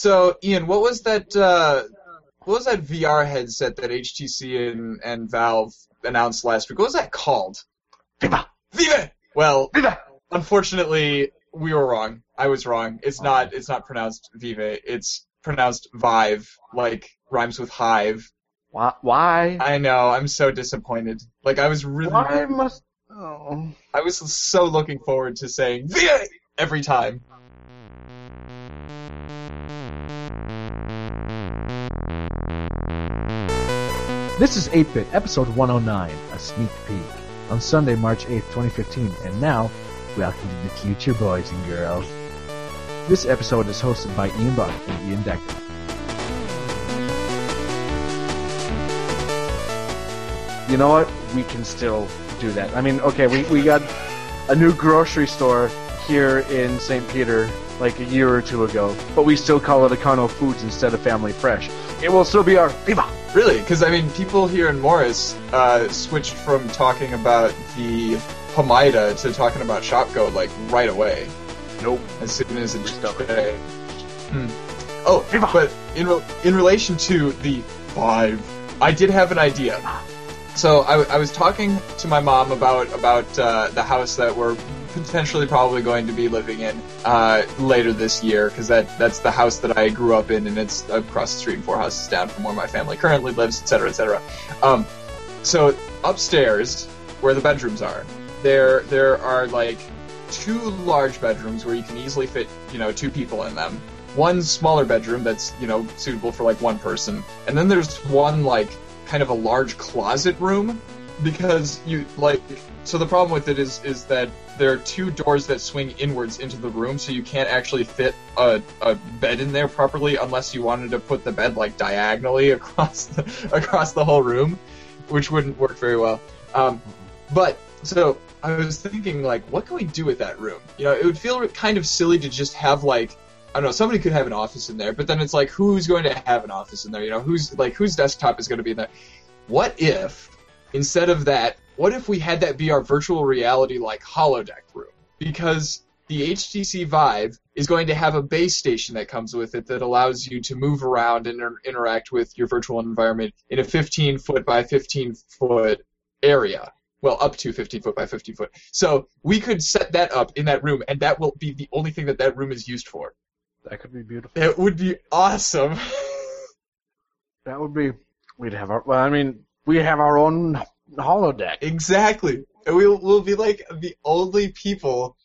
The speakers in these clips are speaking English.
So, Ian, what was that? Uh, what was that VR headset that HTC and, and Valve announced last week? What was that called? Viva! Vive! Well, Viva! unfortunately, we were wrong. I was wrong. It's not. It's not pronounced Vive. It's pronounced Vive, like rhymes with hive. Why? Why? I know. I'm so disappointed. Like I was really. Why must? Oh. I was so looking forward to saying Vive every time. This is 8-Bit, episode 109, a sneak peek, on Sunday, March 8th, 2015, and now, welcome to the future, boys and girls. This episode is hosted by Ian Buck and Ian Decker. You know what? We can still do that. I mean, okay, we, we got a new grocery store here in St. Peter like a year or two ago, but we still call it Econo Foods instead of Family Fresh. It will still be our Viva! Really? Because I mean, people here in Morris uh, switched from talking about the Pamida to talking about Shopko like right away. Nope. As soon as it Stuck. Hmm. Oh, but in re- in relation to the five, I did have an idea. So I, I was talking to my mom about about uh, the house that we're potentially probably going to be living in uh, later this year because that that's the house that I grew up in and it's across the street and four houses down from where my family currently lives, etc., etc. Um, so upstairs, where the bedrooms are, there there are like two large bedrooms where you can easily fit you know two people in them. One smaller bedroom that's you know suitable for like one person, and then there's one like kind of a large closet room because you like so the problem with it is is that there are two doors that swing inwards into the room so you can't actually fit a, a bed in there properly unless you wanted to put the bed like diagonally across the, across the whole room which wouldn't work very well um, but so i was thinking like what can we do with that room you know it would feel kind of silly to just have like I don't know. Somebody could have an office in there, but then it's like, who's going to have an office in there? You know, who's like, whose desktop is going to be in there? What if, instead of that, what if we had that be our virtual reality like holodeck room? Because the HTC Vive is going to have a base station that comes with it that allows you to move around and inter- interact with your virtual environment in a 15 foot by 15 foot area. Well, up to 15 foot by 15 foot. So we could set that up in that room, and that will be the only thing that that room is used for. That could be beautiful. It would be awesome. That would be. We'd have our. Well, I mean, we have our own holodeck. exactly. And we'll, we'll be like the only people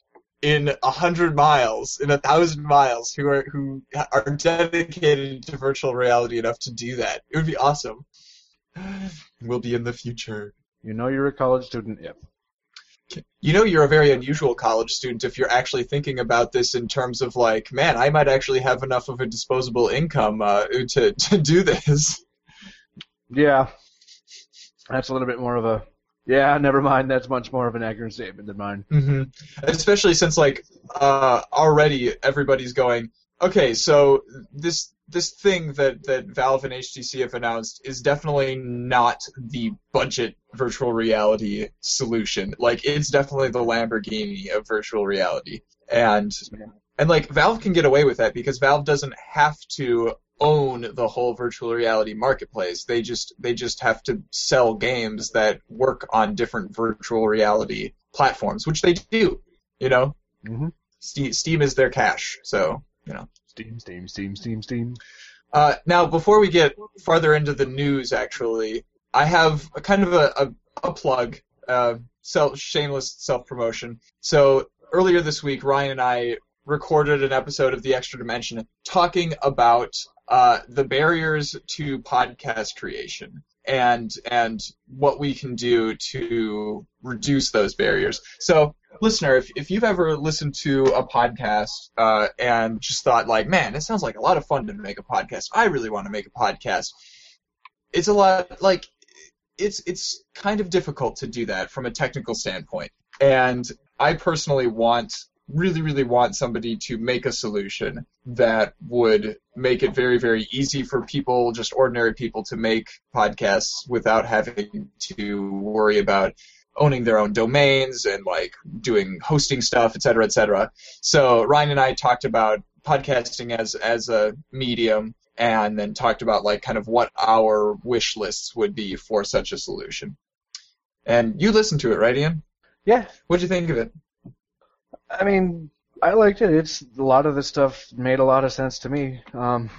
in a hundred miles, in a thousand miles, who are who are dedicated to virtual reality enough to do that. It would be awesome. We'll be in the future. You know, you're a college student if. You know, you're a very unusual college student if you're actually thinking about this in terms of like, man, I might actually have enough of a disposable income uh, to to do this. Yeah. That's a little bit more of a. Yeah, never mind. That's much more of an accurate statement than mine. hmm Especially since like uh, already everybody's going, okay, so this this thing that that Valve and HTC have announced is definitely not the budget virtual reality solution. Like it's definitely the Lamborghini of virtual reality, and and like Valve can get away with that because Valve doesn't have to own the whole virtual reality marketplace. They just they just have to sell games that work on different virtual reality platforms, which they do. You know, Mhm. Steam, Steam is their cash, so you know. Steam, Steam, Steam, Steam, Steam. Uh, now, before we get farther into the news, actually, I have a kind of a, a, a plug, uh, self, shameless self promotion. So earlier this week, Ryan and I recorded an episode of The Extra Dimension talking about uh, the barriers to podcast creation and and what we can do to reduce those barriers. So listener, if, if you've ever listened to a podcast uh, and just thought like, man, it sounds like a lot of fun to make a podcast. I really want to make a podcast. It's a lot like it's it's kind of difficult to do that from a technical standpoint. And I personally want really really want somebody to make a solution that would make it very very easy for people just ordinary people to make podcasts without having to worry about owning their own domains and like doing hosting stuff, et cetera, et cetera. So Ryan and I talked about podcasting as as a medium, and then talked about like kind of what our wish lists would be for such a solution. And you listened to it, right, Ian? Yeah, What'd you think of it? I mean, I liked it. It's a lot of the stuff made a lot of sense to me. Um,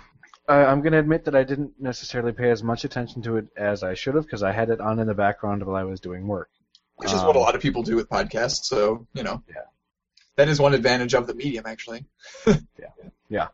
I, I'm going to admit that I didn't necessarily pay as much attention to it as I should have because I had it on in the background while I was doing work. Which is what a Um, lot of people do with podcasts, so you know. Yeah. That is one advantage of the medium, actually. Yeah, yeah.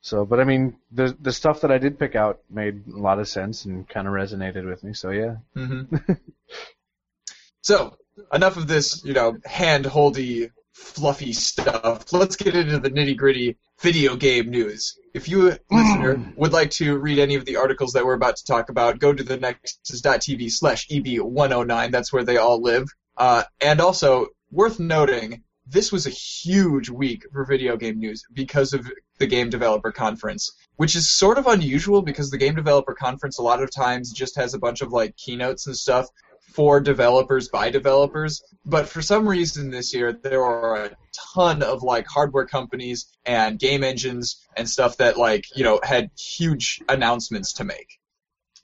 So, but I mean, the the stuff that I did pick out made a lot of sense and kind of resonated with me. So yeah, hmm so enough of this, you know, hand-holdy, fluffy stuff. Let's get into the nitty-gritty video game news. If you, listener, would like to read any of the articles that we're about to talk about, go to the nexus.tv slash EB109. That's where they all live. Uh, and also, worth noting, this was a huge week for video game news because of the Game Developer Conference, which is sort of unusual because the Game Developer Conference a lot of times just has a bunch of like keynotes and stuff for developers by developers. But for some reason this year, there are a ton of like hardware companies and game engines and stuff that like, you know, had huge announcements to make.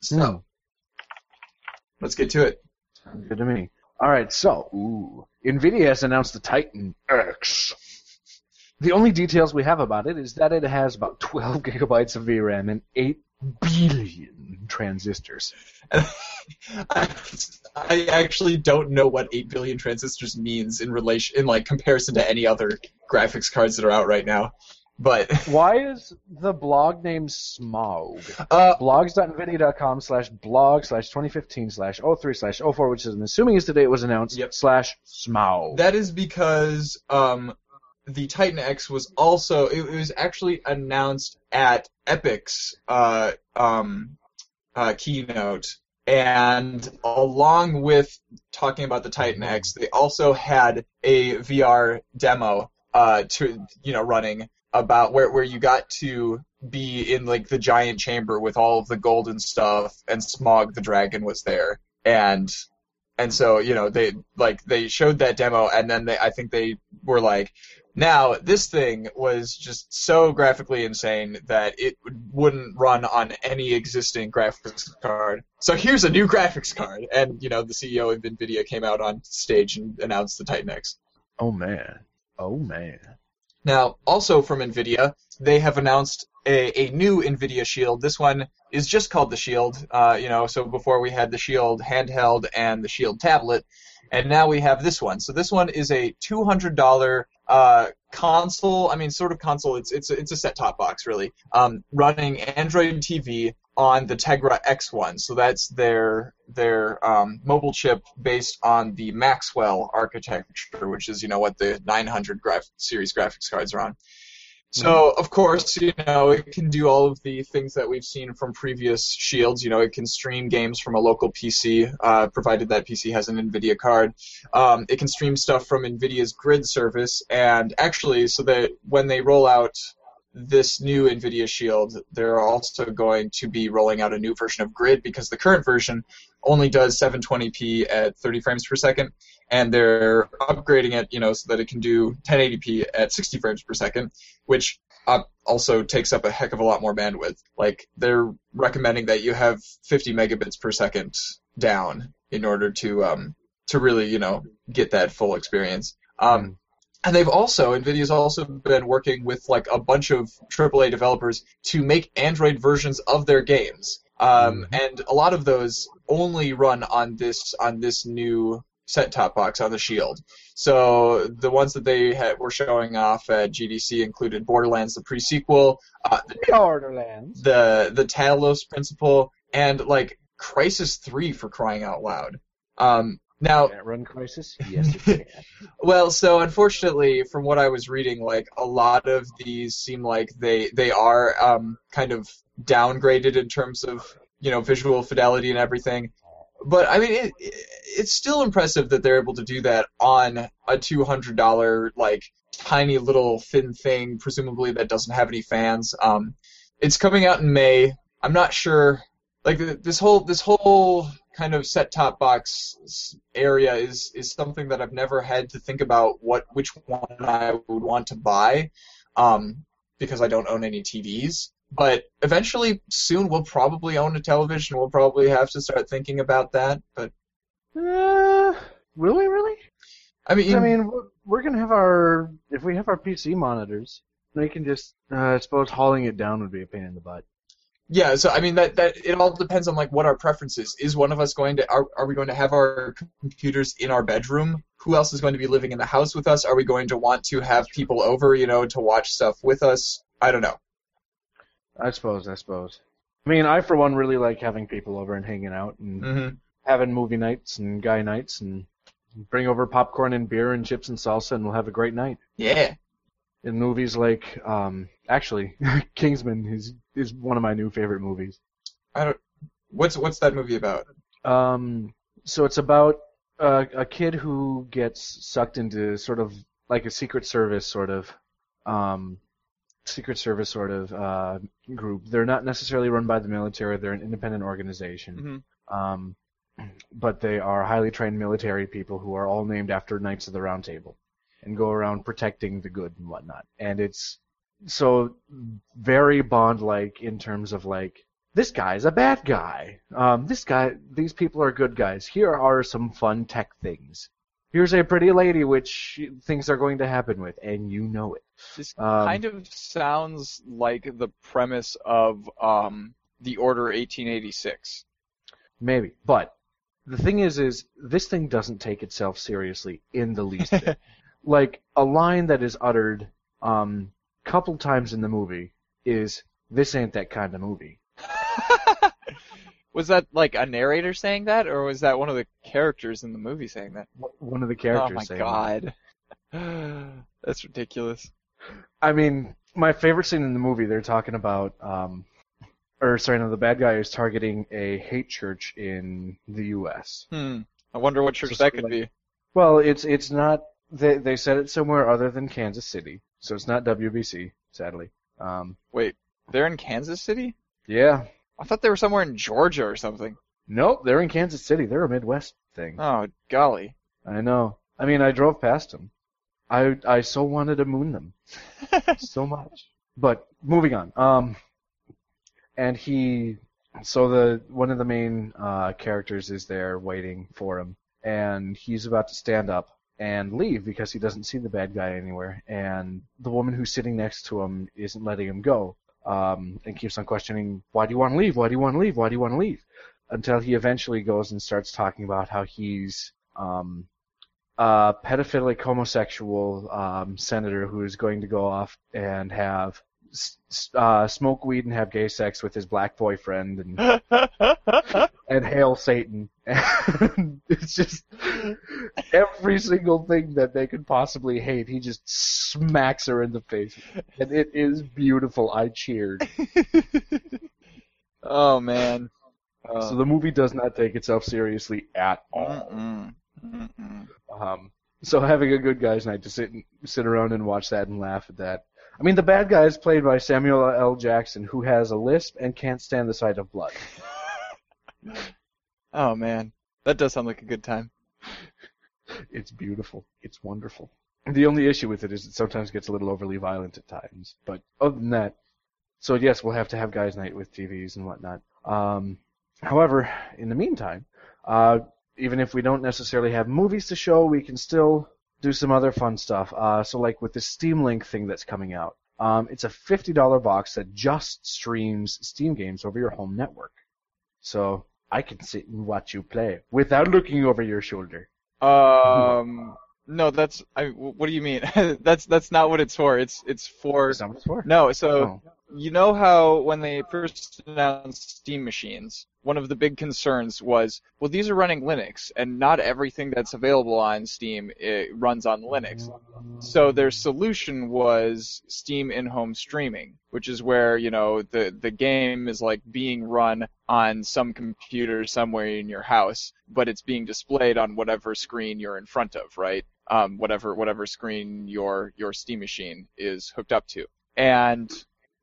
So, Hmm. let's get to it. Sounds good to me. All right, so ooh, Nvidia has announced the Titan X. The only details we have about it is that it has about 12 gigabytes of VRAM and 8 billion transistors. I, I actually don't know what 8 billion transistors means in relation in like comparison to any other graphics cards that are out right now. But Why is the blog name Smaug? uh, blogs.nvidia.com slash blog slash 2015 slash 03 slash 04, which is, I'm assuming is the day it was announced, Yep. slash Smaug. that is because um, the Titan X was also it, it was actually announced at Epic's uh, um, uh, keynote, and along with talking about the Titan X, they also had a VR demo uh, to you know running about where where you got to be in like the giant chamber with all of the golden stuff, and Smaug the dragon was there, and and so you know they like they showed that demo, and then they I think they were like. Now, this thing was just so graphically insane that it wouldn't run on any existing graphics card. So here's a new graphics card, and you know the CEO of Nvidia came out on stage and announced the Titan X. oh man. Oh man. Now, also from NVIDIA, they have announced a, a new NVIDIA Shield. This one is just called the Shield. Uh, you know, so before we had the Shield handheld and the Shield tablet, and now we have this one. So this one is a two hundred dollar uh, console. I mean, sort of console. It's it's it's a set top box really, um, running Android TV on the Tegra X1. So that's their their um, mobile chip based on the Maxwell architecture, which is you know what the 900 graph series graphics cards are on. So of course, you know it can do all of the things that we've seen from previous shields. You know, it can stream games from a local PC, uh, provided that PC has an NVIDIA card. Um, it can stream stuff from NVIDIA's Grid service, and actually, so that when they roll out this new NVIDIA Shield, they're also going to be rolling out a new version of Grid because the current version only does 720p at 30 frames per second, and they're upgrading it, you know, so that it can do 1080p at 60 frames per second, which uh, also takes up a heck of a lot more bandwidth. Like they're recommending that you have 50 megabits per second down in order to um, to really, you know, get that full experience. Um, and they've also Nvidia's also been working with like a bunch of AAA developers to make Android versions of their games. Um, And a lot of those only run on this on this new set-top box on the Shield. So the ones that they had, were showing off at GDC included Borderlands: The Pre-Sequel, uh, Borderlands. the the Talos Principle, and like Crysis Three for crying out loud. Um, now, Can't run Crysis? Yes, it can. well, so unfortunately, from what I was reading, like a lot of these seem like they they are um, kind of downgraded in terms of you know visual fidelity and everything. But I mean, it, it's still impressive that they're able to do that on a two hundred dollar like tiny little thin thing, presumably that doesn't have any fans. Um, it's coming out in May. I'm not sure. Like this whole this whole kind of set top box area is is something that I've never had to think about what which one I would want to buy. Um, because I don't own any TVs. But eventually, soon, we'll probably own a television. We'll probably have to start thinking about that. But Uh, will we really? I mean, I mean, we're, gonna have our if we have our PC monitors, we can just. Uh, I suppose hauling it down would be a pain in the butt. Yeah, so I mean that that it all depends on like what our preference is. Is one of us going to are are we going to have our computers in our bedroom? Who else is going to be living in the house with us? Are we going to want to have people over, you know, to watch stuff with us? I don't know. I suppose. I suppose. I mean, I for one really like having people over and hanging out and hmm having movie nights and guy nights and bring over popcorn and beer and chips and salsa and we'll have a great night. Yeah. In movies like, um, actually, Kingsman is is one of my new favorite movies. I don't. What's what's that movie about? Um, so it's about a, a kid who gets sucked into sort of like a secret service sort of, um, secret service sort of uh, group. They're not necessarily run by the military. They're an independent organization. Mhm. Um, but they are highly trained military people who are all named after Knights of the Round Table and go around protecting the good and whatnot. And it's so very Bond-like in terms of like this guy's a bad guy. Um, this guy, these people are good guys. Here are some fun tech things. Here's a pretty lady which things are going to happen with, and you know it. This Um, kind of sounds like the premise of um, the Order 1886. Maybe, but the thing is, is this thing doesn't take itself seriously in the least bit. like a line that is uttered um couple times in the movie is this ain't that kind of movie. was that like a narrator saying that, or was that one of the characters in the movie saying that? One of the characters. oh my saying that. god, that's ridiculous. I mean, my favorite scene in the movie, they're talking about, um, or sorry, no, the bad guy is targeting a hate church in the U.S. Hmm. I wonder what church So that could be. Well, it's it's not. They they said it somewhere other than Kansas City, so it's not WBC, sadly. Um, Wait, they're in Kansas City? yeah, I thought they were somewhere in Georgia or something. nope, they're in Kansas City. They're a Midwest thing. Oh golly. I know. I mean, I drove past them. I I so wanted to moon them so much. But moving on. Um, and he, so the one of the main uh, characters is there waiting for him, and he's about to stand up and leave because he doesn't see the bad guy anywhere, and the woman who's sitting next to him isn't letting him go, um, and keeps on questioning, why do you want to leave? Why do you want to leave? Why do you want to leave? Until he eventually goes and starts talking about how he's um, a pedophilic homosexual um, senator who is going to go off and have uh, smoke weed and have gay sex with his black boyfriend and and hail Satan. And it's just every single thing that they could possibly hate. He just smacks her in the face, and it is beautiful. I cheered. oh man. Uh, So the movie does not take itself seriously at all. mm-mm. Mm-mm. Um, so having a good guys' night to sit and sit around and watch that and laugh at that. I mean, the bad guy is played by Samuel L. Jackson, who has a lisp and can't stand the sight of blood. Oh man, that does sound like a good time. It's beautiful. It's wonderful. The only issue with it is it sometimes gets a little overly violent at times. But other than that, so yes, we'll have to have guys' night with TVs and whatnot. Um, however, in the meantime, uh, even if we don't necessarily have movies to show, we can still do some other fun stuff. Uh, so like with the Steam Link thing that's coming out, um, it's a $50 box that just streams Steam games over your home network. So I can sit and watch you play without looking over your shoulder. Um, no, that's. I. What do you mean? that's that's not what it's for. It's it's for. Is that what it's for? No, so Oh. you know how when they first announced Steam machines, one of the big concerns was, well, these are running Linux, and not everything that's available on Steam runs on Linux. So their solution was Steam in-home streaming, which is where you know the the game is like being run on some computer somewhere in your house, but it's being displayed on whatever screen you're in front of, right? Um, whatever whatever screen your your Steam machine is hooked up to, and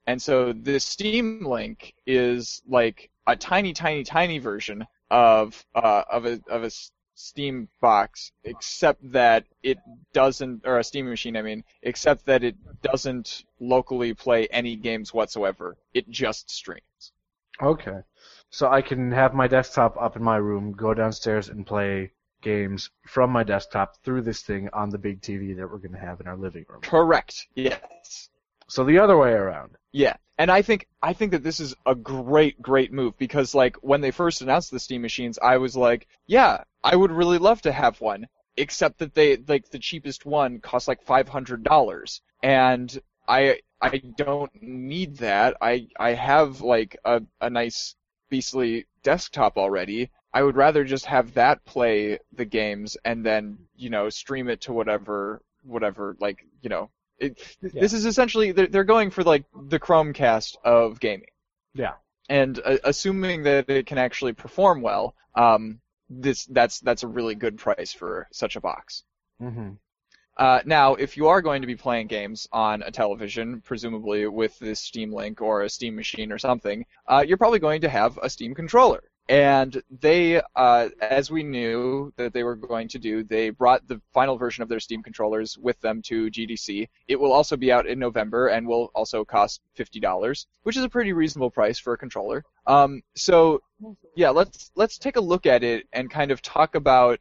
and so this Steam Link is like a tiny, tiny, tiny version of uh, of a of a Steam box, except that it doesn't, or a Steam machine, I mean, except that it doesn't locally play any games whatsoever. It just streams. Okay. So I can have my desktop up in my room, go downstairs and play games from my desktop through this thing on the big TV that we're going to have in our living room. Correct. Yes. So the other way around. Yeah, and I think I think that this is a great great move because like when they first announced the Steam machines, I was like, yeah, I would really love to have one, except that they like the cheapest one costs like five hundred dollars, and I I don't need that. I I have like a a nice beastly desktop already. I would rather just have that play the games and then you know stream it to whatever whatever like you know it, Yeah. this is essentially they're, they're going for like the Chromecast of gaming. Yeah. And uh, assuming that it can actually perform well, um, this that's that's a really good price for such a box. hmm Uh, now, if you are going to be playing games on a television, presumably with this Steam Link or a Steam machine or something, uh, you're probably going to have a Steam controller. And they, uh, as we knew that they were going to do, they brought the final version of their Steam controllers with them to GDC. It will also be out in November and will also cost $50, which is a pretty reasonable price for a controller. Um, so, yeah, let's let's take a look at it and kind of talk about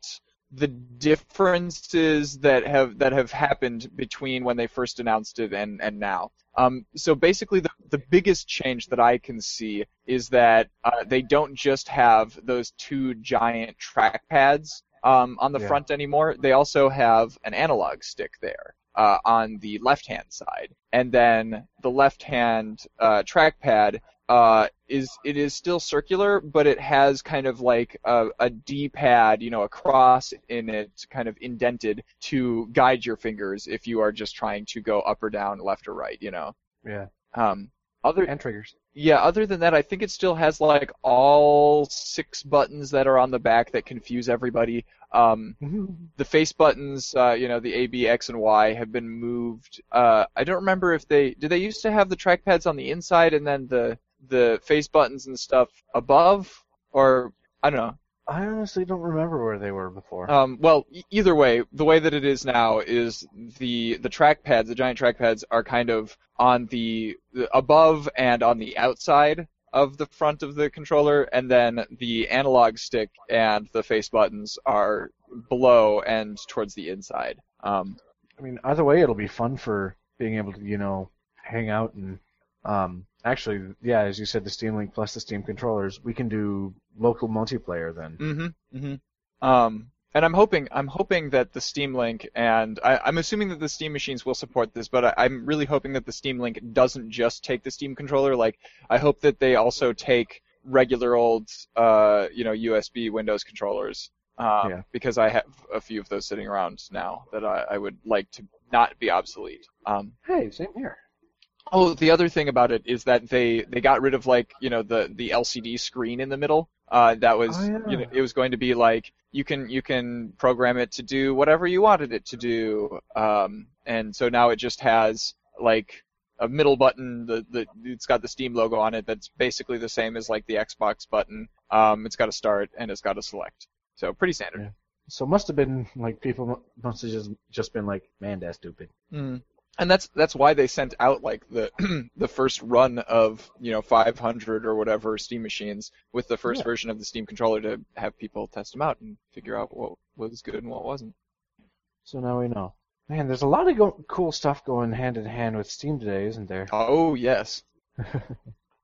the differences that have that have happened between when they first announced it and and now. Um, so basically, the the biggest change that I can see is that uh, they don't just have those two giant trackpads um, on the Yeah. front anymore. They also have an analog stick there. Uh, on the left-hand side, and then the left-hand uh, trackpad uh, is it is still circular, but it has kind of like a, a D-pad, you know, a cross in it, kind of indented to guide your fingers if you are just trying to go up or down, left or right, you know. Yeah. Um, other And triggers. yeah, other than that, I think it still has like all six buttons that are on the back that confuse everybody. Um, the face buttons, uh, you know, the A, B, X, and Y have been moved. Uh, I don't remember if they did they used to have the trackpads on the inside and then the the face buttons and stuff above, or I don't know. I honestly don't remember where they were before. Um, well, e- either way, the way that it is now is the the trackpads, the giant trackpads, are kind of on the, the above and on the outside of the front of the controller, and then the analog stick and the face buttons are below and towards the inside. Um, I mean, either way, it'll be fun for being able to, you know, hang out and, um, actually, yeah, as you said, the Steam Link plus the Steam controllers, we can do local multiplayer then. Mm-hmm. Mm-hmm. Um, and I'm hoping I'm hoping that the Steam Link and I, I'm assuming that the Steam machines will support this, but I, I'm really hoping that the Steam Link doesn't just take the Steam controller. Like I hope that they also take regular old uh, you know USB Windows controllers. Um, Yeah. Because I have a few of those sitting around now that I, I would like to not be obsolete. Um, Hey, same here. Oh, the other thing about it is that they they got rid of like you know the the LCD screen in the middle. Uh, that was Oh, yeah. you know it was going to be like you can you can program it to do whatever you wanted it to do. Um, and so now it just has like a middle button. The the it's got the Steam logo on it. That's basically the same as like the Xbox button. Um, it's got a start and it's got a select. So pretty standard. Yeah. So must have been like people must have just just been like, man, that's stupid. Mm. And that's that's why they sent out like the the first run of you know 500 or whatever Steam machines with the first Yeah. version of the Steam controller to have people test them out and figure out what was good and what wasn't. So now we know. Man, there's a lot of go- cool stuff going hand in hand with Steam today, isn't there? Oh yes.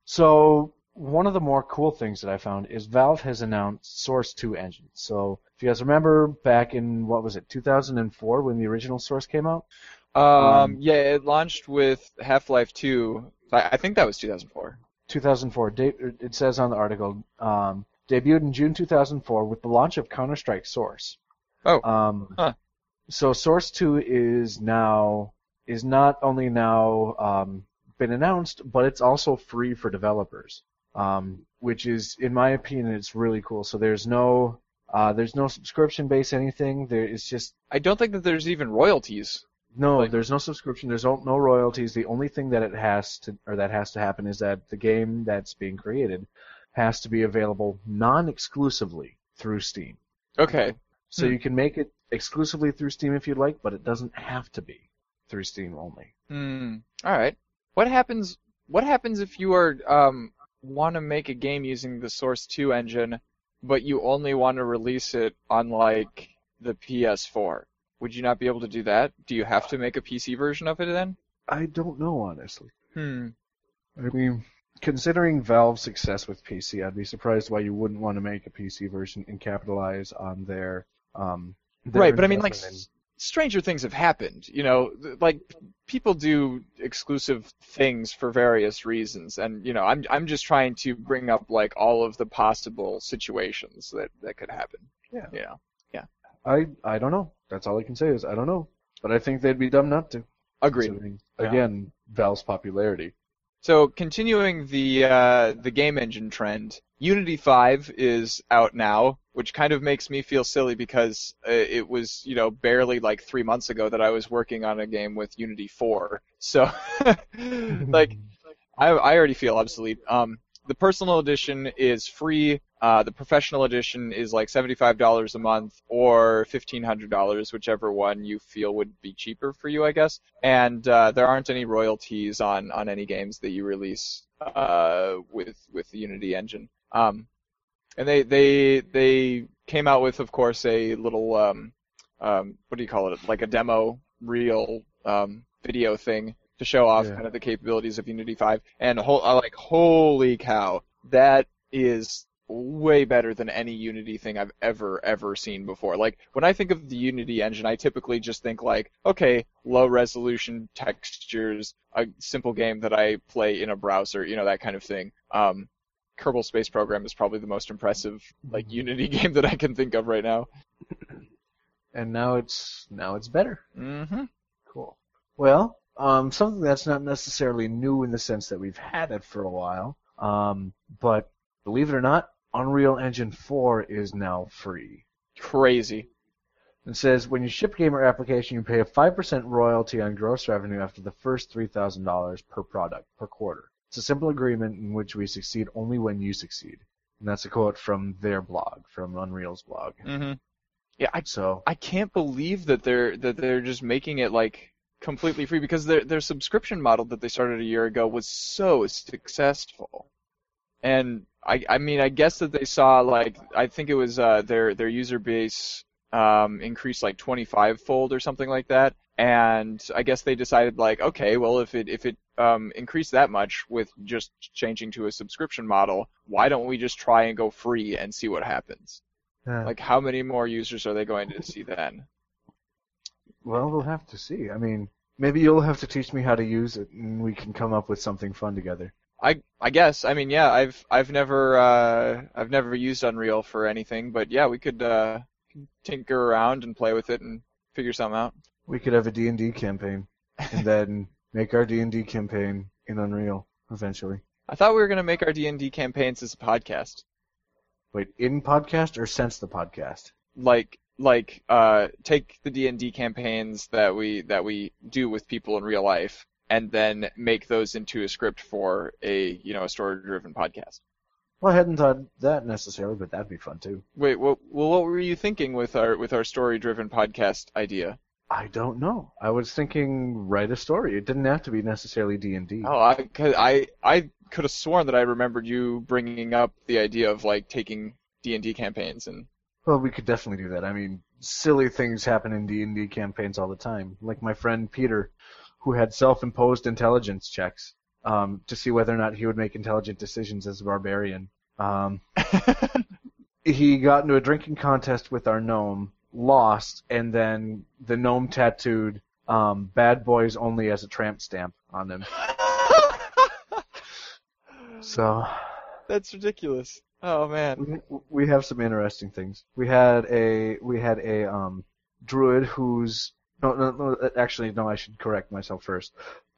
So one of the more cool things that I found is Valve has announced Source 2 engine. So if you guys remember back in what was it, 2004 when the original Source came out? Um, Um, yeah, it launched with Half-Life 2. I, I think that was 2004. 2004. De- it says on the article, um, debuted in June 2004 with the launch of Counter Strike Source. Oh. Um, Huh. So Source 2 is now is not only now um, been announced, but it's also free for developers, um, which is, in my opinion, it's really cool. So there's no uh, there's no subscription based anything. There is just I don't think that there's even royalties. No, Like- there's no subscription. There's no, no royalties. The only thing that it has to, or that has to happen, is that the game that's being created has to be available non-exclusively through Steam. Okay. So Hmm. you can make it exclusively through Steam if you'd like, but it doesn't have to be through Steam only. Hmm. All right. What happens? What happens if you are um want to make a game using the Source 2 engine, but you only want to release it on like the PS4? Would you not be able to do that? Do you have to make a PC version of it then? I don't know honestly. Hmm. I mean, considering Valve's success with PC, I'd be surprised why you wouldn't want to make a PC version and capitalize on their um. their Right, but I mean, like, in- stranger things have happened. You know, like people do exclusive things for various reasons, and you know, I'm I'm just trying to bring up like all of the possible situations that that could happen. Yeah. Yeah. know. I I don't know. That's all I can say is I don't know. But I think they'd be dumb not to. Agreed. considering, Yeah. Again, Valve's popularity. So continuing the uh, the game engine trend, Unity 5 is out now, which kind of makes me feel silly because uh, it was you know barely like three months ago that I was working on a game with Unity 4. So like I I already feel obsolete. Um, the personal edition is free. Uh, the professional edition is like seventy-five dollars a month or fifteen hundred dollars, whichever one you feel would be cheaper for you, I guess. And uh, there aren't any royalties on on any games that you release uh, with with the Unity engine. Um, and they they they came out with, of course, a little um, um, what do you call it? Like a demo reel um, video thing to show off Yeah. kind of the capabilities of Unity 5. And ho- I like, holy cow, that is way better than any Unity thing I've ever ever seen before. Like when I think of the Unity engine, I typically just think like, okay, low resolution textures, a simple game that I play in a browser, you know that kind of thing. Um, Kerbal Space Program is probably the most impressive like Unity game that I can think of right now. And now it's now it's better. Mm-hmm. Cool. Well, um, something that's not necessarily new in the sense that we've had it for a while, um, but believe it or not, Unreal Engine 4 is now free. Crazy. It says when you ship a game or application, you pay a 5% royalty on gross revenue after the first $3,000 per product per quarter. It's a simple agreement in which we succeed only when you succeed. And that's a quote from their blog, from Unreal's blog. Mm-hmm. Yeah, I So, I can't believe that they're that they're just making it like completely free because their their subscription model that they started a year ago was so successful. And I I mean I guess that they saw like I think it was uh their their user base um increased like 25 fold or something like that and I guess they decided like okay well if it if it um increased that much with just changing to a subscription model why don't we just try and go free and see what happens uh, like how many more users are they going to see then well, we'll have to see. I mean, maybe you'll have to teach me how to use it, and we can come up with something fun together. I I guess. I mean, yeah, I've I've never uh, I've never used Unreal for anything, but yeah, we could uh, tinker around and play with it and figure something out. We could have a D&D campaign, and then make our D&D campaign in Unreal eventually. I thought we were gonna make our D and D campaigns as a podcast, Wait, in podcast or since the podcast? like like uh, take the D and D campaigns that we that we do with people in real life, and then make those into a script for a you know a story driven podcast. Well, I hadn't thought that necessarily, but that'd be fun too. Wait, what? Well, what were you thinking with our with our story driven podcast idea? I don't know. I was thinking write a story. It didn't have to be necessarily D&D. Oh, I, I, I could have sworn that I remembered you bringing up the idea of like taking D and D campaigns and. Well, we could definitely do that. I mean, silly things happen in D&D campaigns all the time. Like my friend Peter, who had self-imposed intelligence checks um, to see whether or not he would make intelligent decisions as a barbarian. Um, he got into a drinking contest with our gnome, lost, and then the gnome tattooed um, "Bad Boys Only" as a tramp stamp on him. So That's ridiculous. Oh man. we, have some interesting things. We had a we had a um, druid who's no, no no actually no I should correct myself first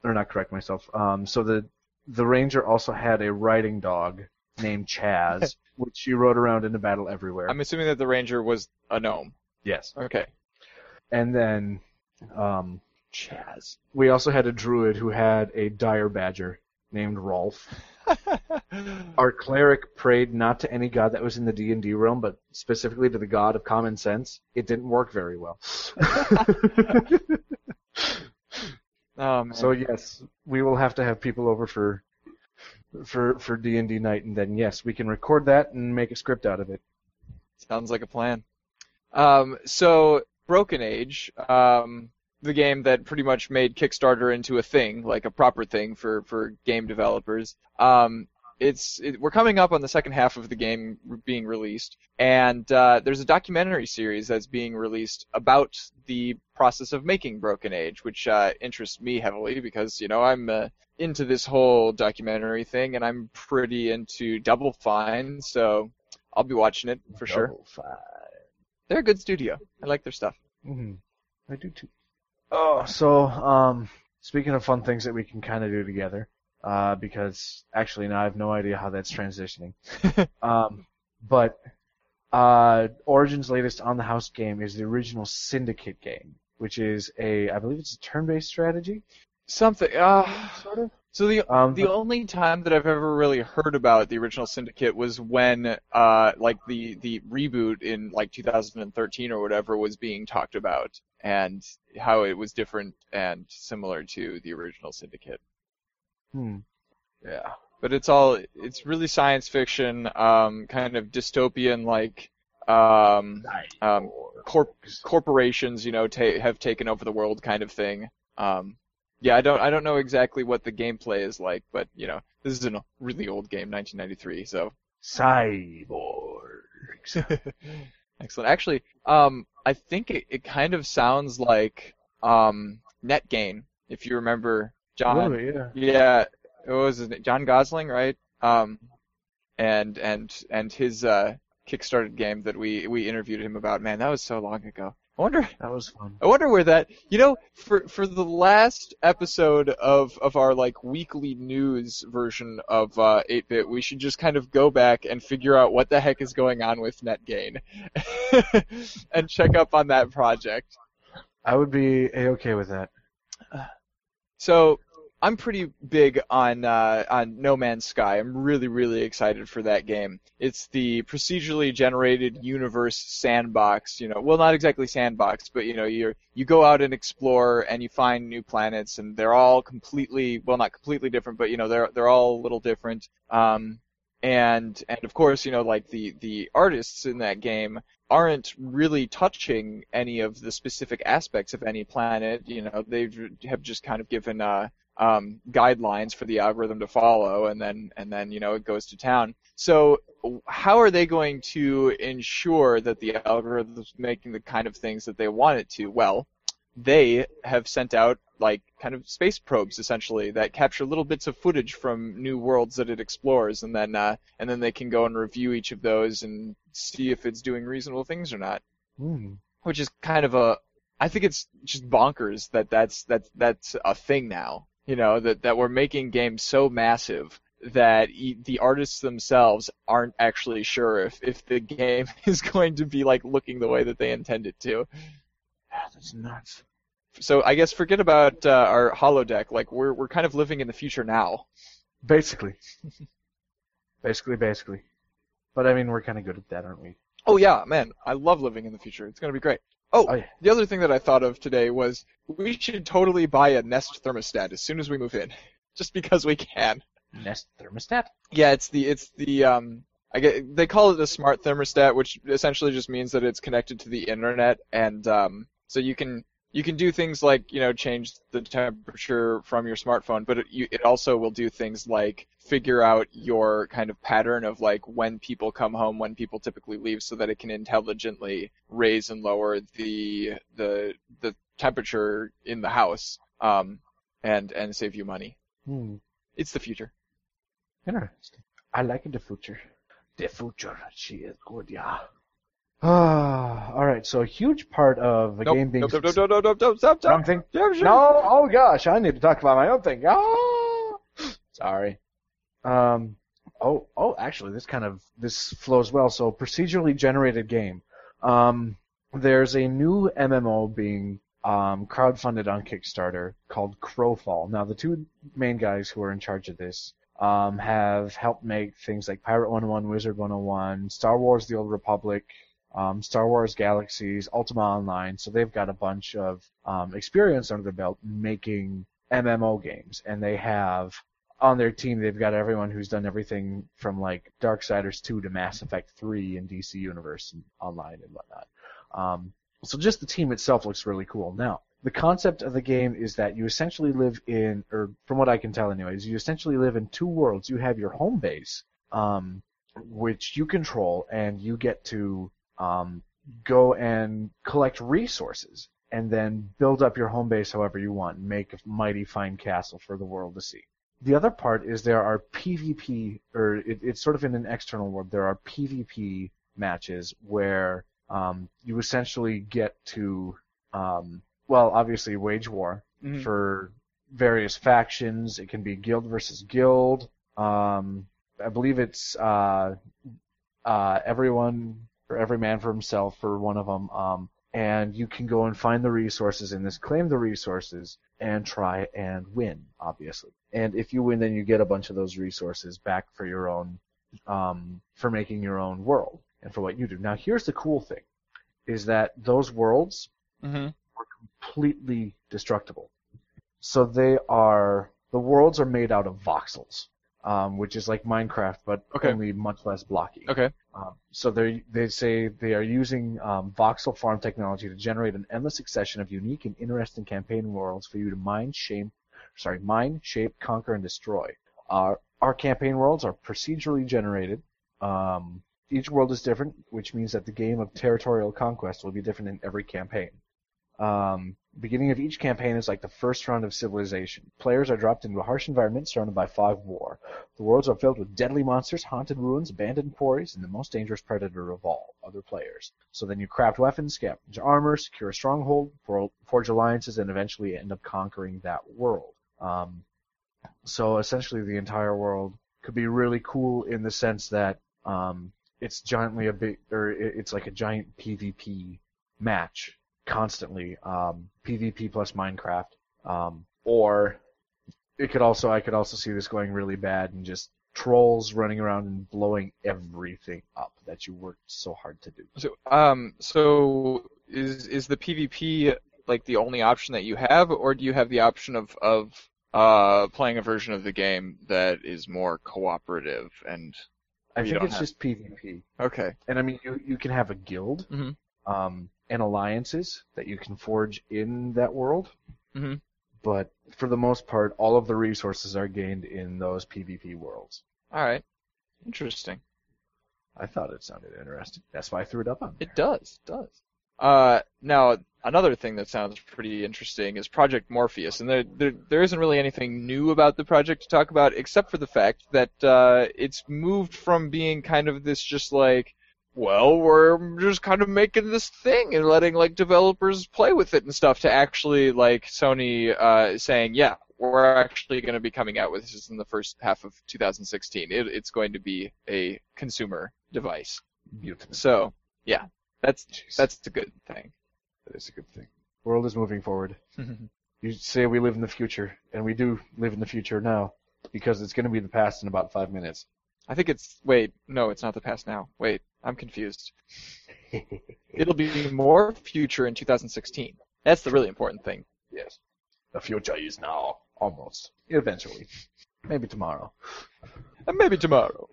or not correct myself. Um, so the the ranger also had a riding dog named Chaz, which she rode around into battle everywhere. I'm assuming that the ranger was a gnome. yes, Okay. and then um, Chaz. we also had a druid who had a dire badger named Rolf. Our cleric prayed not to any god that was in the D and D realm, but specifically to the god of common sense. It didn't work very well. oh man. so yes, we will have to have people over for for for D and D night, and then yes, we can record that and make a script out of it. Sounds like a plan. Um, so Broken Age, um, the game that pretty much made Kickstarter into a thing, like a proper thing for for game developers. Um, it's it, we're coming up on the second half of the game being released, and uh, there's a documentary series that's being released about the process of making Broken Age, which uh, interests me heavily because you know I'm uh, into this whole documentary thing, and I'm pretty into Double Fine, so I'll be watching it for sure. Double Fine. They're a good studio. I like their stuff. hmm I do too. Oh, so um, speaking of fun things that we can kind of do together, uh, because actually now I have no idea how that's transitioning. um, but uh, Origin's latest on the house game is the original Syndicate game, which is a I believe it's a turn-based strategy, Something. Uh, sort of. so the Um, the but- only time that I've ever really heard about the original Syndicate was when uh like the the reboot in like 2013 or whatever was being talked about and how it was different and similar to the original Syndicate. hmm. Yeah. But it's all it's really science fiction, um, kind of dystopian like um, um, corp- corporations, you know, ta- have taken over the world kind of thing. Um, yeah, I don't I don't know exactly what the gameplay is like, but you know, this is a really old game, 1993, so Cyborgs. excellent. Actually, um, I think it, it kind of sounds like um, Net Gain, if you remember John. Really, yeah. Yeah, it was? John Gosling, right? Um, and and and his uh, Kickstarted game that we we interviewed him about. Man, that was so long ago. I wonder That was fun. I wonder where that you know for for the last episode of of our like weekly news version of uh 8-bit we should just kind of go back and figure out what the heck is going on with NetGain and check up on that project. I would be a okay with that. So I'm pretty big on uh, on No Man's Sky. I'm really really excited for that game. It's the procedurally generated universe sandbox. You know, well not exactly sandbox, but you know you you go out and explore and you find new planets and they're all completely well not completely different, but you know they're they're all a little different. Um, and and of course you know like the the artists in that game aren't really touching any of the specific aspects of any planet. You know, they have just kind of given uh, um, guidelines for the algorithm to follow, and then and then you know it goes to town. So how are they going to ensure that the algorithm is making the kind of things that they want it to? Well, they have sent out like kind of space probes essentially that capture little bits of footage from new worlds that it explores, and then uh, and then they can go and review each of those and see if it's doing reasonable things or not. Hmm. Which is kind of a, I think it's just bonkers that that's that's that's a thing now. You know that that we're making games so massive that e- the artists themselves aren't actually sure if if the game is going to be like looking the way that they intend it to. That's nuts. So I guess forget about uh, our holodeck. Like we're we're kind of living in the future now. Basically. basically, basically. But I mean, we're kind of good at that, aren't we? Oh yeah, man, I love living in the future. It's gonna be great. Oh, Oh, yeah. the other thing that I thought of today was we should totally buy a Nest thermostat as soon as we move in, just because we can. Nest thermostat. Yeah, it's the it's the um I get they call it a smart thermostat, which essentially just means that it's connected to the internet, and um so you can you can do things like you know change the temperature from your smartphone, but it, you, it also will do things like figure out your kind of pattern of like when people come home, when people typically leave, so that it can intelligently raise and lower the the the temperature in the house, um and and save you money. Hmm. It's the future. Interesting. I like the future. The future, she is good, yeah. Ah, all right. So a huge part of a Nope, game being nope, nope, nope, nope, nope, nope, stop, stop. wrong thing. Sure. No, oh gosh, I need to talk about my own thing. Ah, sorry. Um, oh, oh, actually, this kind of this flows well. So procedurally generated game. Um, there's a new MMO being um, crowdfunded on Kickstarter called Crowfall. Now, the two main guys who are in charge of this um, have helped make things like Pirate 101, Wizard 101, Star Wars: The Old Republic, um, Star Wars Galaxies, Ultima Online. So they've got a bunch of um, experience under their belt making MMO games, and they have on their team they've got everyone who's done everything from like Darksiders 2 to Mass Effect 3 and DC Universe and Online and whatnot. Um, so just the team itself looks really cool. Now, the concept of the game is that you essentially live in, or from what I can tell, anyways, you essentially live in two worlds. You have your home base, um, which you control, and you get to um, go and collect resources, and then build up your home base however you want, and make a mighty fine castle for the world to see. The other part is there are PvP, or it, it's sort of in an external world. There are PvP matches where um, you essentially get to, um, well, obviously wage war Mhm. for various factions. It can be guild versus guild. Um, I believe it's uh, uh, everyone or every man for himself for one of them. Um, and you can go and find the resources in this, claim the resources, and try and win, obviously. And if you win, then you get a bunch of those resources back for your own, um, for making your own world and for what you do. Now, here's the cool thing, is that those worlds hmm completely destructible. So they are the worlds are made out of voxels, um, which is like Minecraft but Okay. only much less blocky. Okay. Um, so they they say they are using um, voxel farm technology to generate an endless succession of unique and interesting campaign worlds for you to mine, shape, sorry, mine, shape, conquer, and destroy. Our our campaign worlds are procedurally generated. Um, each world is different, which means that the game of territorial conquest will be different in every campaign. Um, beginning of each campaign is like the first round of civilization. Players are dropped into a harsh environment surrounded by fog war. The worlds are filled with deadly monsters, haunted ruins, abandoned quarries, and the most dangerous predator of all, other players. So then you craft weapons, scavenge armor, secure a stronghold, for- forge alliances, and eventually end up conquering that world. Um, so essentially the entire world could be really cool in the sense that um, it's giantly a big, or it- it's like a giant PvP match constantly. Um, PvP plus Minecraft, um, or it could also I could also see this going really bad and just trolls running around and blowing everything up that you worked so hard to do. So, um, so is is the PvP like the only option that you have, or do you have the option of of uh playing a version of the game that is more cooperative and I think it's have- just PvP. okay? And I mean, you, you can have a guild, Mhm. Um, and alliances that you can forge in that world. Mhm. But for the most part, all of the resources are gained in those PvP worlds. All right, interesting. I thought it sounded interesting. That's why I threw it up on there. It does, it does. Uh, now another thing that sounds pretty interesting is Project Morpheus, and there, there there isn't really anything new about the project to talk about, except for the fact that uh, it's moved from being kind of this just like, well, we're just kind of making this thing and letting like developers play with it and stuff, to actually like Sony uh, saying, yeah, we're actually going to be coming out with this in the first half of 2016. It, it's going to be a consumer device. Mutant. So yeah, that's Jeez. that's a good thing. That is a good thing. World is moving forward. You say we live in the future, and we do live in the future now, because it's going to be the past in about five minutes. I think it's wait, no, it's not the past now. Wait, I'm confused. It'll be more future in 2016. That's the really important thing. yes. The future is now. Almost. Eventually. Maybe tomorrow. And maybe tomorrow.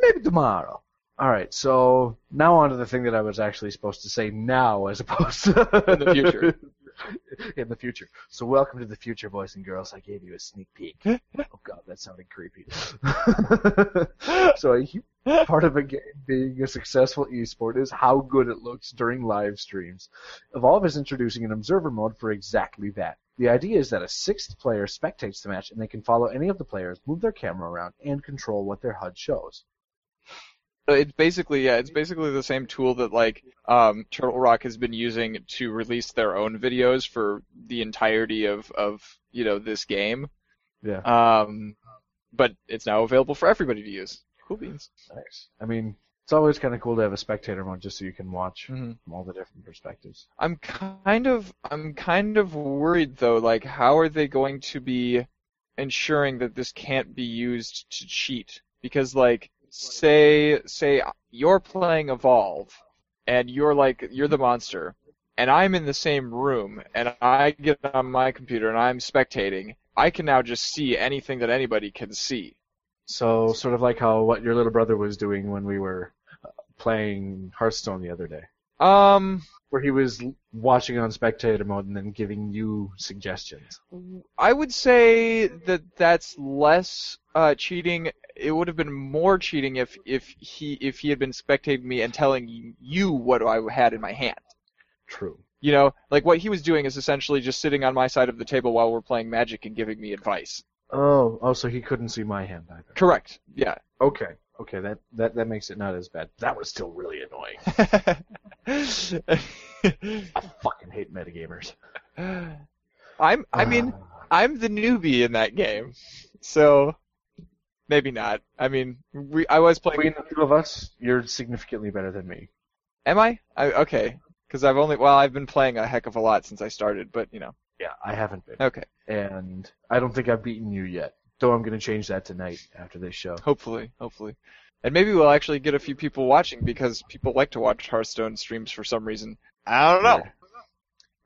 Maybe tomorrow. Alright, so now on to the thing that I was actually supposed to say now as opposed to In the future. in the future. So welcome to the future, boys and girls. I gave you a sneak peek. oh god, that sounded creepy. so a part of a game being a successful esport is how good it looks during live streams. Evolve is introducing an observer mode for exactly that. The idea is that a sixth player spectates the match and they can follow any of the players, move their camera around, and control what their HUD shows. It's basically yeah, it's basically the same tool that like um, Turtle Rock has been using to release their own videos for the entirety of of you know this game. Yeah. Um, but it's now available for everybody to use. Cool beans. Nice. I mean, it's always kind of cool to have a spectator mode just so you can watch Mhm. from all the different perspectives. I'm kind of I'm kind of worried though, like how are they going to be ensuring that this can't be used to cheat because like say say you're playing Evolve and you're like you're the monster and I'm in the same room and I get on my computer and I'm spectating, I can now just see anything that anybody can see. So sort of like how what your little brother was doing when we were uh, playing Hearthstone the other day, Um where he was watching on spectator mode and then giving you suggestions. I would say that that's less uh, cheating. It would have been more cheating if if he if he had been spectating me and telling you what I had in my hand. True. You know, like what he was doing is essentially just sitting on my side of the table while we're playing Magic and giving me advice. Oh, oh, so he couldn't see my hand either. Correct. Yeah. Okay, okay, that that that makes it not as bad. That was still really annoying. I fucking hate metagamers. I'm. I mean. I'm the newbie in that game, so maybe not. I mean, we. I was playing. between the two of us, you're significantly better than me. Am I? I okay. Because I've only. Well, I've been playing a heck of a lot since I started, but you know. Yeah, I haven't been, Okay. and I don't think I've beaten you yet. Though I'm gonna change that tonight after this show. Hopefully, hopefully. And maybe we'll actually get a few people watching because people like to watch Hearthstone streams for some reason. I don't know.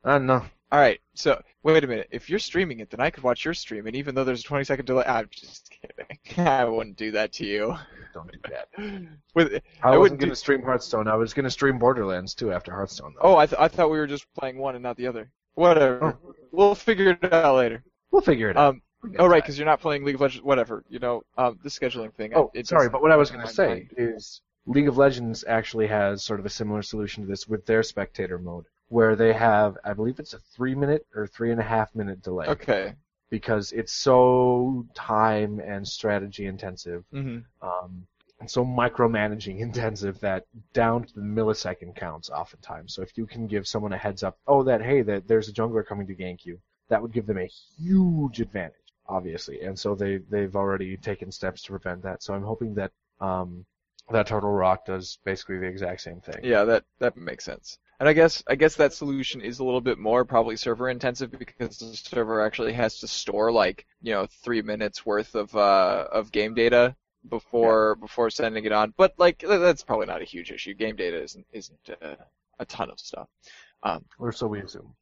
I don't know. All right, so wait a minute. If you're streaming it, then I could watch your stream, and even though there's a 20 second delay, I'm just kidding. I wouldn't do that to you. Don't do that. With I, I wasn't gonna do- stream Hearthstone. I was gonna stream Borderlands too after Hearthstone. Though. oh, I th- I thought we were just playing one and not the other. Whatever. We'll figure it out later. we'll figure it out. Um. Oh right, because you're not playing League of Legends. Whatever. You know, um, the scheduling thing. Oh, it sorry, but what I was going to say is League of Legends actually has sort of a similar solution to this with their spectator mode, where they have, I believe it's a three minute or three and a half minute delay, Okay. because it's so time and strategy intensive, hmm um, and so micromanaging intensive that down to the millisecond counts oftentimes. So if you can give someone a heads up, oh, that hey, that there's a jungler coming to gank you, that would give them a huge advantage, obviously. And so they they've already taken steps to prevent that. So I'm hoping that um, that Turtle Rock does basically the exact same thing. Yeah, that that makes sense. And I guess I guess that solution is a little bit more probably server intensive because the server actually has to store like you know three minutes worth of uh, of game data before before sending it on. But like that's probably not a huge issue. Game data isn't isn't uh, a ton of stuff. Um, Or so we assume.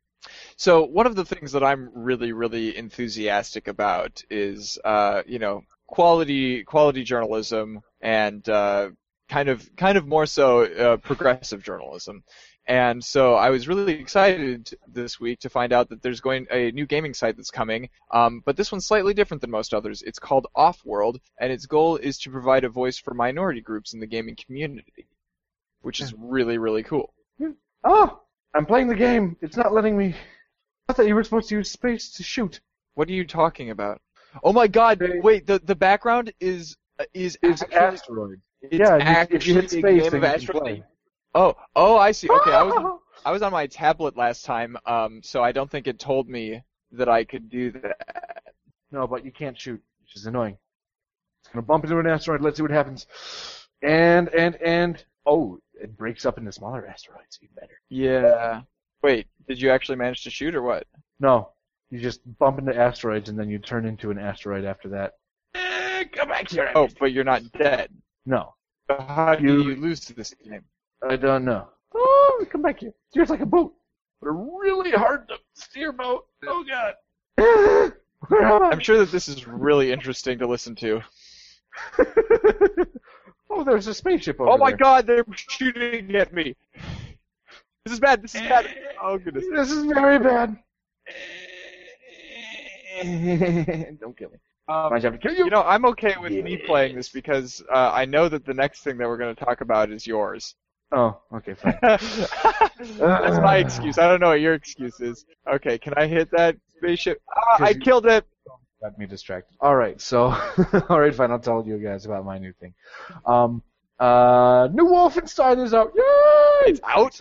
So one of the things that I'm really, really enthusiastic about is, uh, you know, quality, quality journalism and, uh, kind of, kind of more so, uh, progressive journalism. And so I was really excited this week to find out that there's going a new gaming site that's coming. Um, but this one's slightly different than most others. It's called Offworld, and its goal is to provide a voice for minority groups in the gaming community, which is really, really cool. Oh, I'm playing the game. It's not letting me. I thought you were supposed to use space to shoot. What are you talking about? Oh my God! They- Wait, the the background is uh, is actually, asteroid. it's yeah, actually if you hit a game of asteroid. Oh, oh, I see. Okay, I was I was on my tablet last time, um, so I don't think it told me that I could do that. No, but you can't shoot, which is annoying. It's gonna bump into an asteroid. Let's see what happens. And and and oh, it breaks up into smaller asteroids. Even better. Yeah. Wait, did you actually manage to shoot or what? No, you just bump into asteroids and then you turn into an asteroid after that. Eh, come back here. Oh, but you're not dead. no, So how do You- you lose to this game? I don't know. Oh, come back here. Steers like a boat, but a really hard to steer boat. Oh god. Where am I? I'm sure that this is really interesting to listen to. oh, there's a spaceship over Oh my there. God, they're shooting at me. This is bad. This is bad. Oh goodness. This is very bad. Don't kill me. Um, Might have to kill you. You know, I'm okay with me playing this because uh, I know that the next thing that we're going to talk about is yours. oh, okay, fine. That's my excuse. I don't know what your excuse is. Okay, can I hit that spaceship? Ah, I you- killed it. Got me distracted. All right, so all right, fine. I'll tell you guys about my new thing. Um, uh, new Wolfenstein is out. Yay! It's out?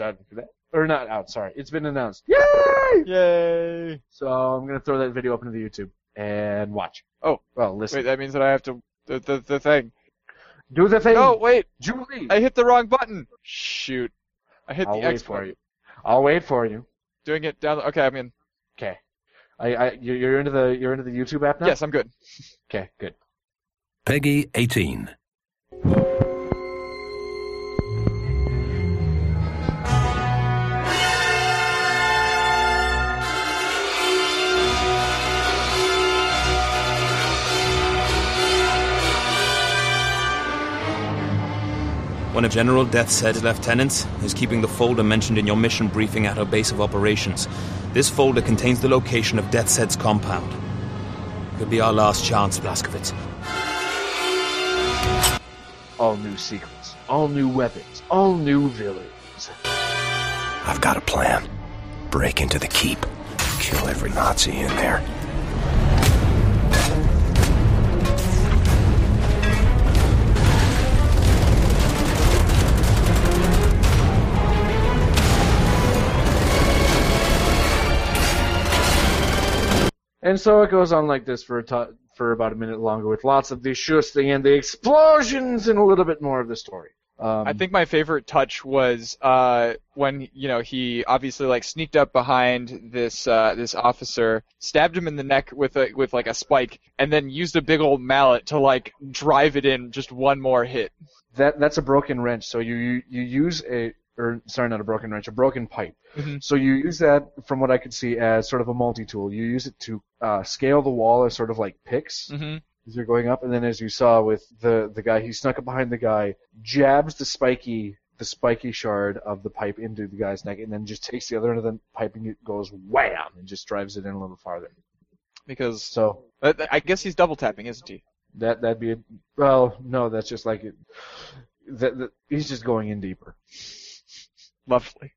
Or not out. Sorry, it's been announced. Yay! Yay! So I'm gonna throw that video up into the YouTube and watch. Oh. well, listen. Wait, that means that I have to the the, the thing. Do the thing. No, wait, Julie. I hit the wrong button. Shoot, I hit I'll the X for button. you. I'll wait for you. Doing it down. The, okay, I'm in. Okay. I, I you're into the you're into the YouTube app now. Yes, I'm good. Okay, good. PEGI 18. One of General Deathshead lieutenants is keeping the folder mentioned in your mission briefing at her base of operations. This folder contains the location of Deathshead's compound. Could be our last chance, Blazkowicz. All new secrets, all new weapons, all new villains. I've got a plan. Break into the keep. Kill every Nazi in there. And so it goes on like this for a for about a minute longer, with lots of the shusting and the explosions and a little bit more of the story. Um, I think my favorite touch was uh, when you know he obviously like sneaked up behind this uh, this officer, stabbed him in the neck with a with like a spike, and then used a big old mallet to like drive it in just one more hit. that that's a broken wrench. So you you, you use a or sorry, not a broken wrench, a broken pipe. Mhm. So you use that, from what I could see, as sort of a multi-tool. You use it to uh, scale the wall as sort of like picks hmm as you're going up, and then as you saw with the the guy, he snuck up behind the guy, jabs the spiky the spiky shard of the pipe into the guy's neck, and then just takes the other end of the pipe and it goes wham and just drives it in a little farther. Because So I guess he's double tapping, isn't he? that that'd be a, well, no, that's just like it. That, that he's just going in deeper. Lovely.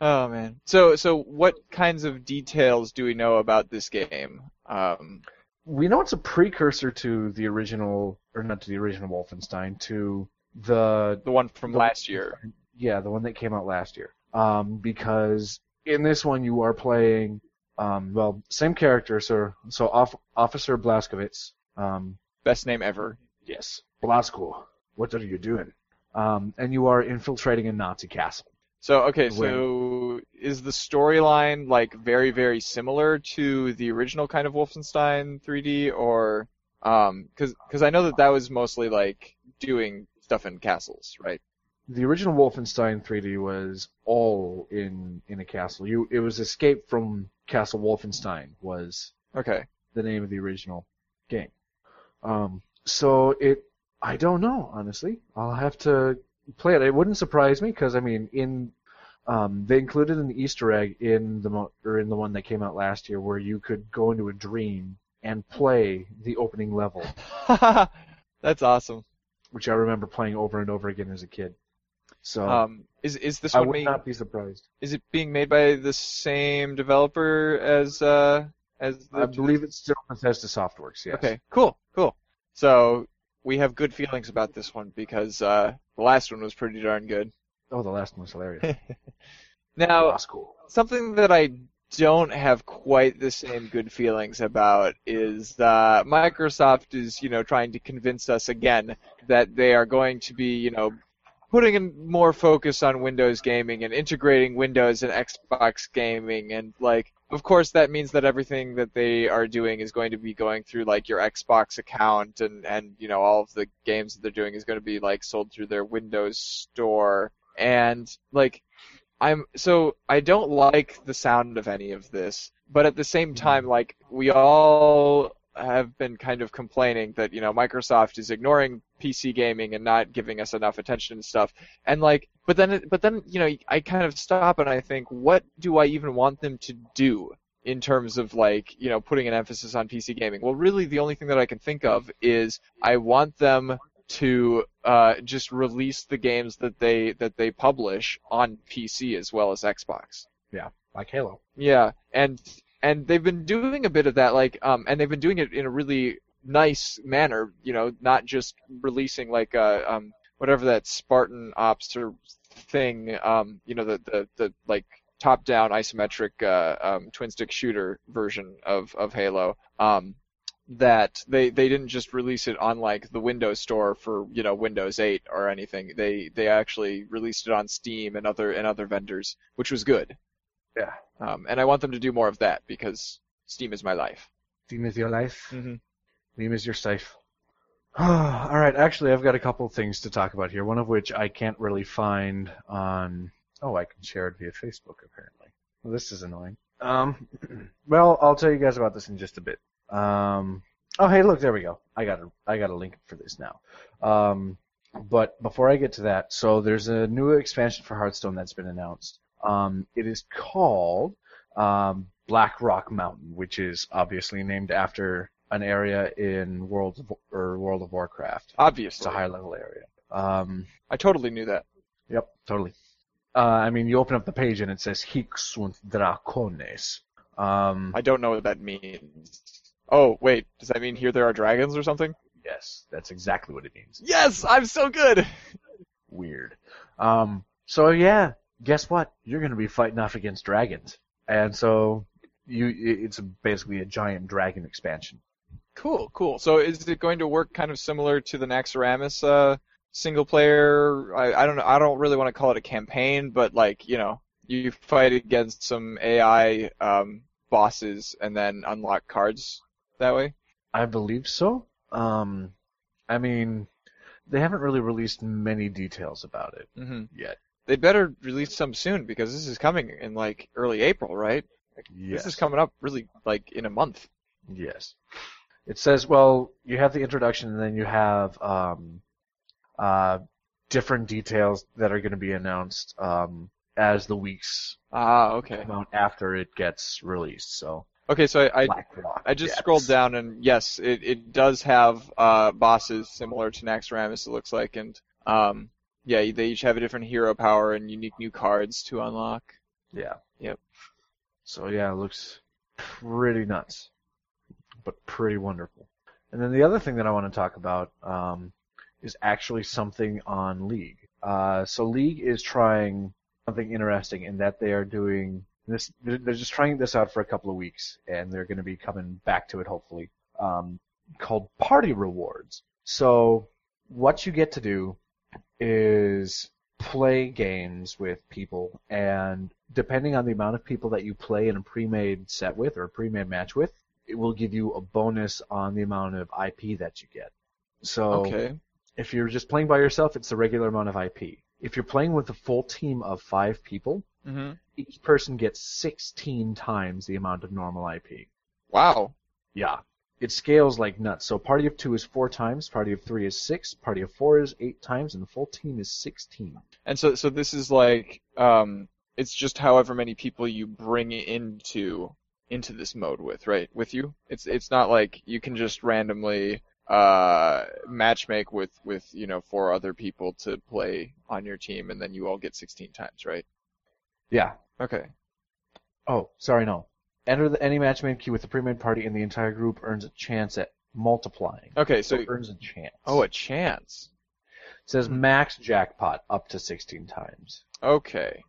Oh man. So so what kinds of details do we know about this game? Um, we know it's a precursor to the original, or not to the original Wolfenstein, to the the one from The- last year. yeah, the one that came out last year. Um, because in this one you are playing, um, well, same character, so so off, Officer Blazkowicz. Um, Best name ever. yes, Blasko. What are you doing? Um, and you are infiltrating a Nazi castle. So okay, so is the storyline like very very similar to the original kind of Wolfenstein 3D, or um, because because I know that that was mostly like doing stuff in castles, right? The original Wolfenstein 3D was all in in a castle. You it was Escape from Castle Wolfenstein was Okay. the name of the original game. Um, so it, I don't know, honestly. I'll have to play it. It wouldn't surprise me because I mean, in um, they included an Easter egg in the mo- or in the one that came out last year where you could go into a dream and play the opening level, That's awesome. which I remember playing over and over again as a kid. So Um, is is this I one would being not be surprised. is it being made by the same developer as uh as the I believe it's still Bethesda Softworks. Yes. Okay, cool, cool. So we have good feelings about this one because uh, the last one was pretty darn good. Oh, the last one was hilarious. Now, cool. something that I don't have quite the same good feelings about is that Microsoft is, you know, trying to convince us again that they are going to be, you know, putting in more focus on Windows gaming and integrating Windows and Xbox gaming and like of course that means that everything that they are doing is going to be going through like your Xbox account and and you know all of the games that they're doing is going to be like sold through their Windows store. And like I'm so I don't like the sound of any of this, but at the same mm-hmm. time, like we all have been kind of complaining that you know Microsoft is ignoring PC gaming and not giving us enough attention and stuff, and like, but then but then you know I kind of stop and I think, what do I even want them to do? In terms of like, you know, putting an emphasis on PC gaming. Well, really, the only thing that I can think of is I want them to uh, just release the games that they that they publish on PC as well as Xbox. Yeah, like Halo. Yeah, and and they've been doing a bit of that, like, um, and they've been doing it in a really nice manner. You know, not just releasing like uh, um, whatever that Spartan Ops or thing, um, you know, the the the like top-down isometric uh, um, twin-stick shooter version of of Halo. Um, that they they didn't just release it on like the Windows Store for you know Windows 8 or anything. They they actually released it on Steam and other and other vendors, which was good. Yeah. Um, and I want them to do more of that because Steam is my life. Steam is your life. Mhm. Steam is your safe. All right. Actually, I've got a couple things to talk about here. One of which I can't really find on. Oh, I can share it via Facebook apparently. Well, this is annoying. Um, well, I'll tell you guys about this in just a bit. Um, oh, hey, look, there we go. I got a, I got a link for this now. Um, but before I get to that, so there's a new expansion for Hearthstone that's been announced. Um, it is called um, Blackrock Mountain, which is obviously named after an area in World of, or World of Warcraft. It's Obviously. a high level area. Um, I totally knew that. Yep, totally. Uh, I mean, you open up the page and it says Hic sunt dracones. Um, I don't know what that means. Oh, wait, does that mean here there are dragons or something? yes, that's exactly what it means. Yes, I'm so good! Weird. Um, so yeah, guess what? You're going to be fighting off against dragons, and so you, it's basically a giant dragon expansion. Cool, cool. So is it going to work kind of similar to the Naxxramas uh, single player? I, I don't know. I don't really want to call it a campaign, but like you know, you fight against some AI um, bosses and then unlock cards that way. I believe so. Um, I mean, they haven't really released many details about it hmm yet. They'd better release some soon because this is coming in like early April, right? Yes. This is coming up really like in a month. Yes. It says, well, you have the introduction and then you have um, uh, different details that are going to be announced um, as the weeks Ah, okay. after it gets released. So, Okay, so I, I I just Depths. scrolled down and yes, it, it does have uh, bosses similar to Naxxramas, it looks like, and um, yeah, they each have a different hero power and unique new cards to unlock. Yeah. Yep. So yeah, it looks pretty nuts, but pretty wonderful. And then the other thing that I want to talk about um, is actually something on League. Uh, so League is trying something interesting in that they are doing this. They're they're just trying this out for a couple of weeks, and they're going to be coming back to it hopefully. Um, called party rewards. So what you get to do is play games with people, and depending on the amount of people that you play in a pre-made set with or a pre-made match with, it will give you a bonus on the amount of IP that you get. So Okay. if you're just playing by yourself, it's the regular amount of IP. If you're playing with a full team of five people, hmm each person gets 16 times the amount of normal IP. Wow. Yeah. It scales like nuts. So party of two is four times, party of three is six, party of four is eight times, and the full team is 16. And so, so this is like, um, it's just however many people you bring into into this mode with, right? With you. It's it's not like you can just randomly uh matchmake with with you know four other people to play on your team, and then you all get 16 times, right? Yeah. Okay. Oh, sorry, no. Enter the, any matchmade queue with the pre-made party, and the entire group earns a chance at multiplying. Okay. So So it earns a chance. oh, a chance. It says max jackpot up to 16 times. Okay.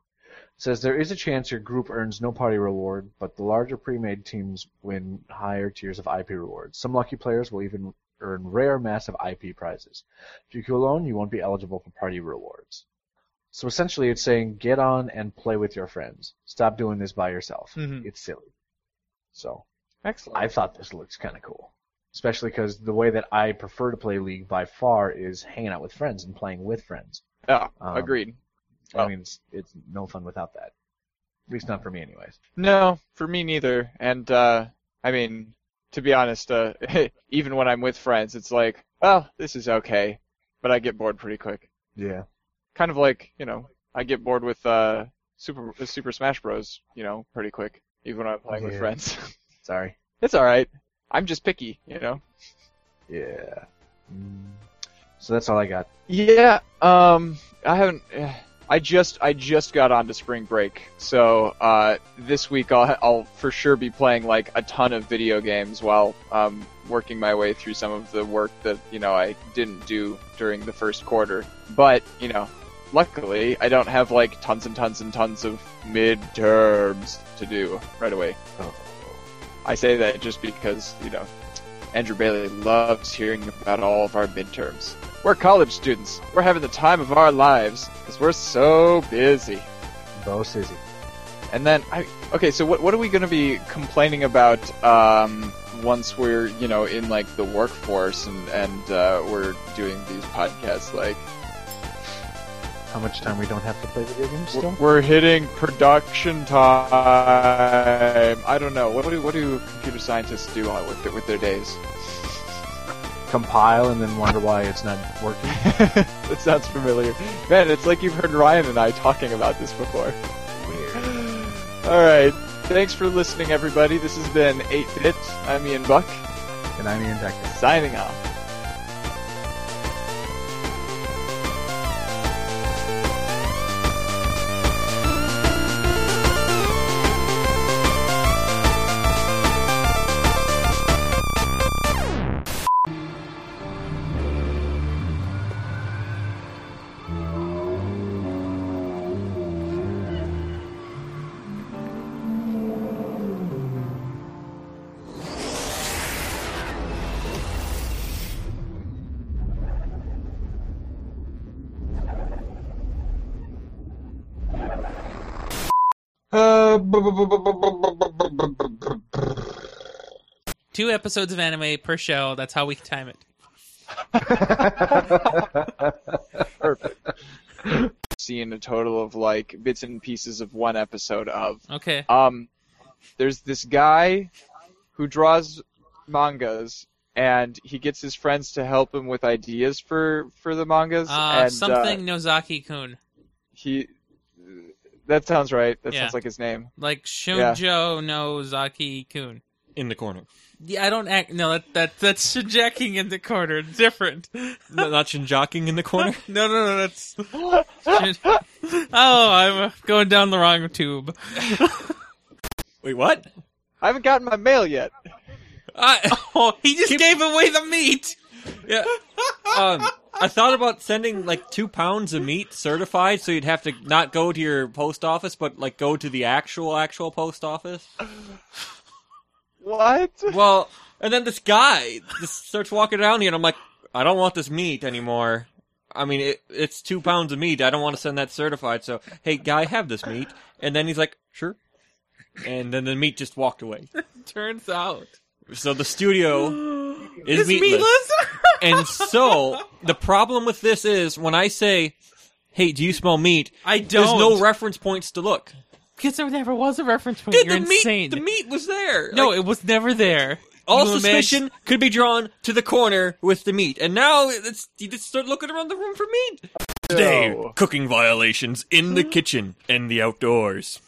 It says there is a chance your group earns no party reward, but the larger pre-made teams win higher tiers of IP rewards. Some lucky players will even earn rare massive IP prizes. If you queue alone, you won't be eligible for party rewards. So essentially it's saying get on and play with your friends. Stop doing this by yourself. Mhm. It's silly. So Excellent. I thought this looks kind of cool. Especially because the way that I prefer to play League by far is hanging out with friends and playing with friends. yeah. Um, agreed. I Well- mean, it's, it's no fun without that. At least not for me, anyways. No, for me neither. And uh I mean, to be honest, uh even when I'm with friends, it's like, well, this is okay, but I get bored pretty quick. Yeah. Kind of like, you know, I get bored with uh Super Super Smash Bros, you know, pretty quick, even when I'm playing with friends. Sorry. it's all right. I'm just picky, you know. Yeah. So that's all I got. Yeah, um, I haven't. eh, I just I just got onto spring break, so uh, this week I'll I'll for sure be playing like a ton of video games while um, working my way through some of the work that you know I didn't do during the first quarter. But you know, luckily I don't have like tons and tons and tons of midterms to do right away. Oh. I say that just because you know Andrew Bailey loves hearing about all of our midterms. We're college students. We're having the time of our lives because we're so busy. Bo busy. And then I okay, so what what are we going to be complaining about um, once we're you know in like the workforce and and uh, we're doing these podcasts? Like How much time we don't have to play the video games we're, still? we're hitting production time. I don't know. What do what do computer scientists do with with their days? Compile and then wonder why it's not working. that sounds familiar. Man, it's like you've heard Ryan and I talking about this before. Weird. Alright. Thanks for listening, everybody. This has been 8-Bit. I'm Ian Buck, and I'm Ian Decker. signing off. Two episodes of anime per show. That's how we time it. Perfect. Seeing a total of like bits and pieces of one episode of. Okay. Um, there's this guy who draws mangas, and he gets his friends to help him with ideas for for the mangas. Uh, and, something Uh, Nozaki-kun. he. That sounds right. That Yeah. sounds like his name. Like Shoujo Nozaki-kun. in the corner. Yeah, I don't act. No, that, that that's Shinjaking in the corner. Different. N- Not Shinjaking in the corner. No, no, no. That's. Oh, I'm uh, going down the wrong tube. Wait, what? I haven't gotten my mail yet. I, oh, he just gave away the meat. Yeah. Um, I thought about sending like two pounds of meat certified, so you'd have to not go to your post office, but like go to the actual actual post office. What? Well, and then this guy just starts walking around here, and I'm like, I don't want this meat anymore. I mean, it, it's two pounds of meat. I don't want to send that certified. So, hey, guy, have this meat. And then he's like, sure. And then the meat just walked away. Turns out. So the studio is It's meatless. meatless. And so the problem with this is when I say, "Hey, do you smell meat?" I don't. There's no reference points to look. because there never was a reference point. Dude, You're the meat, insane. the meat was there. no, Like, it was never there. all You suspicion imagine- could be drawn to the corner with the meat, and now it's you just start looking around the room for meat. Today, No. cooking violations in the kitchen and the outdoors.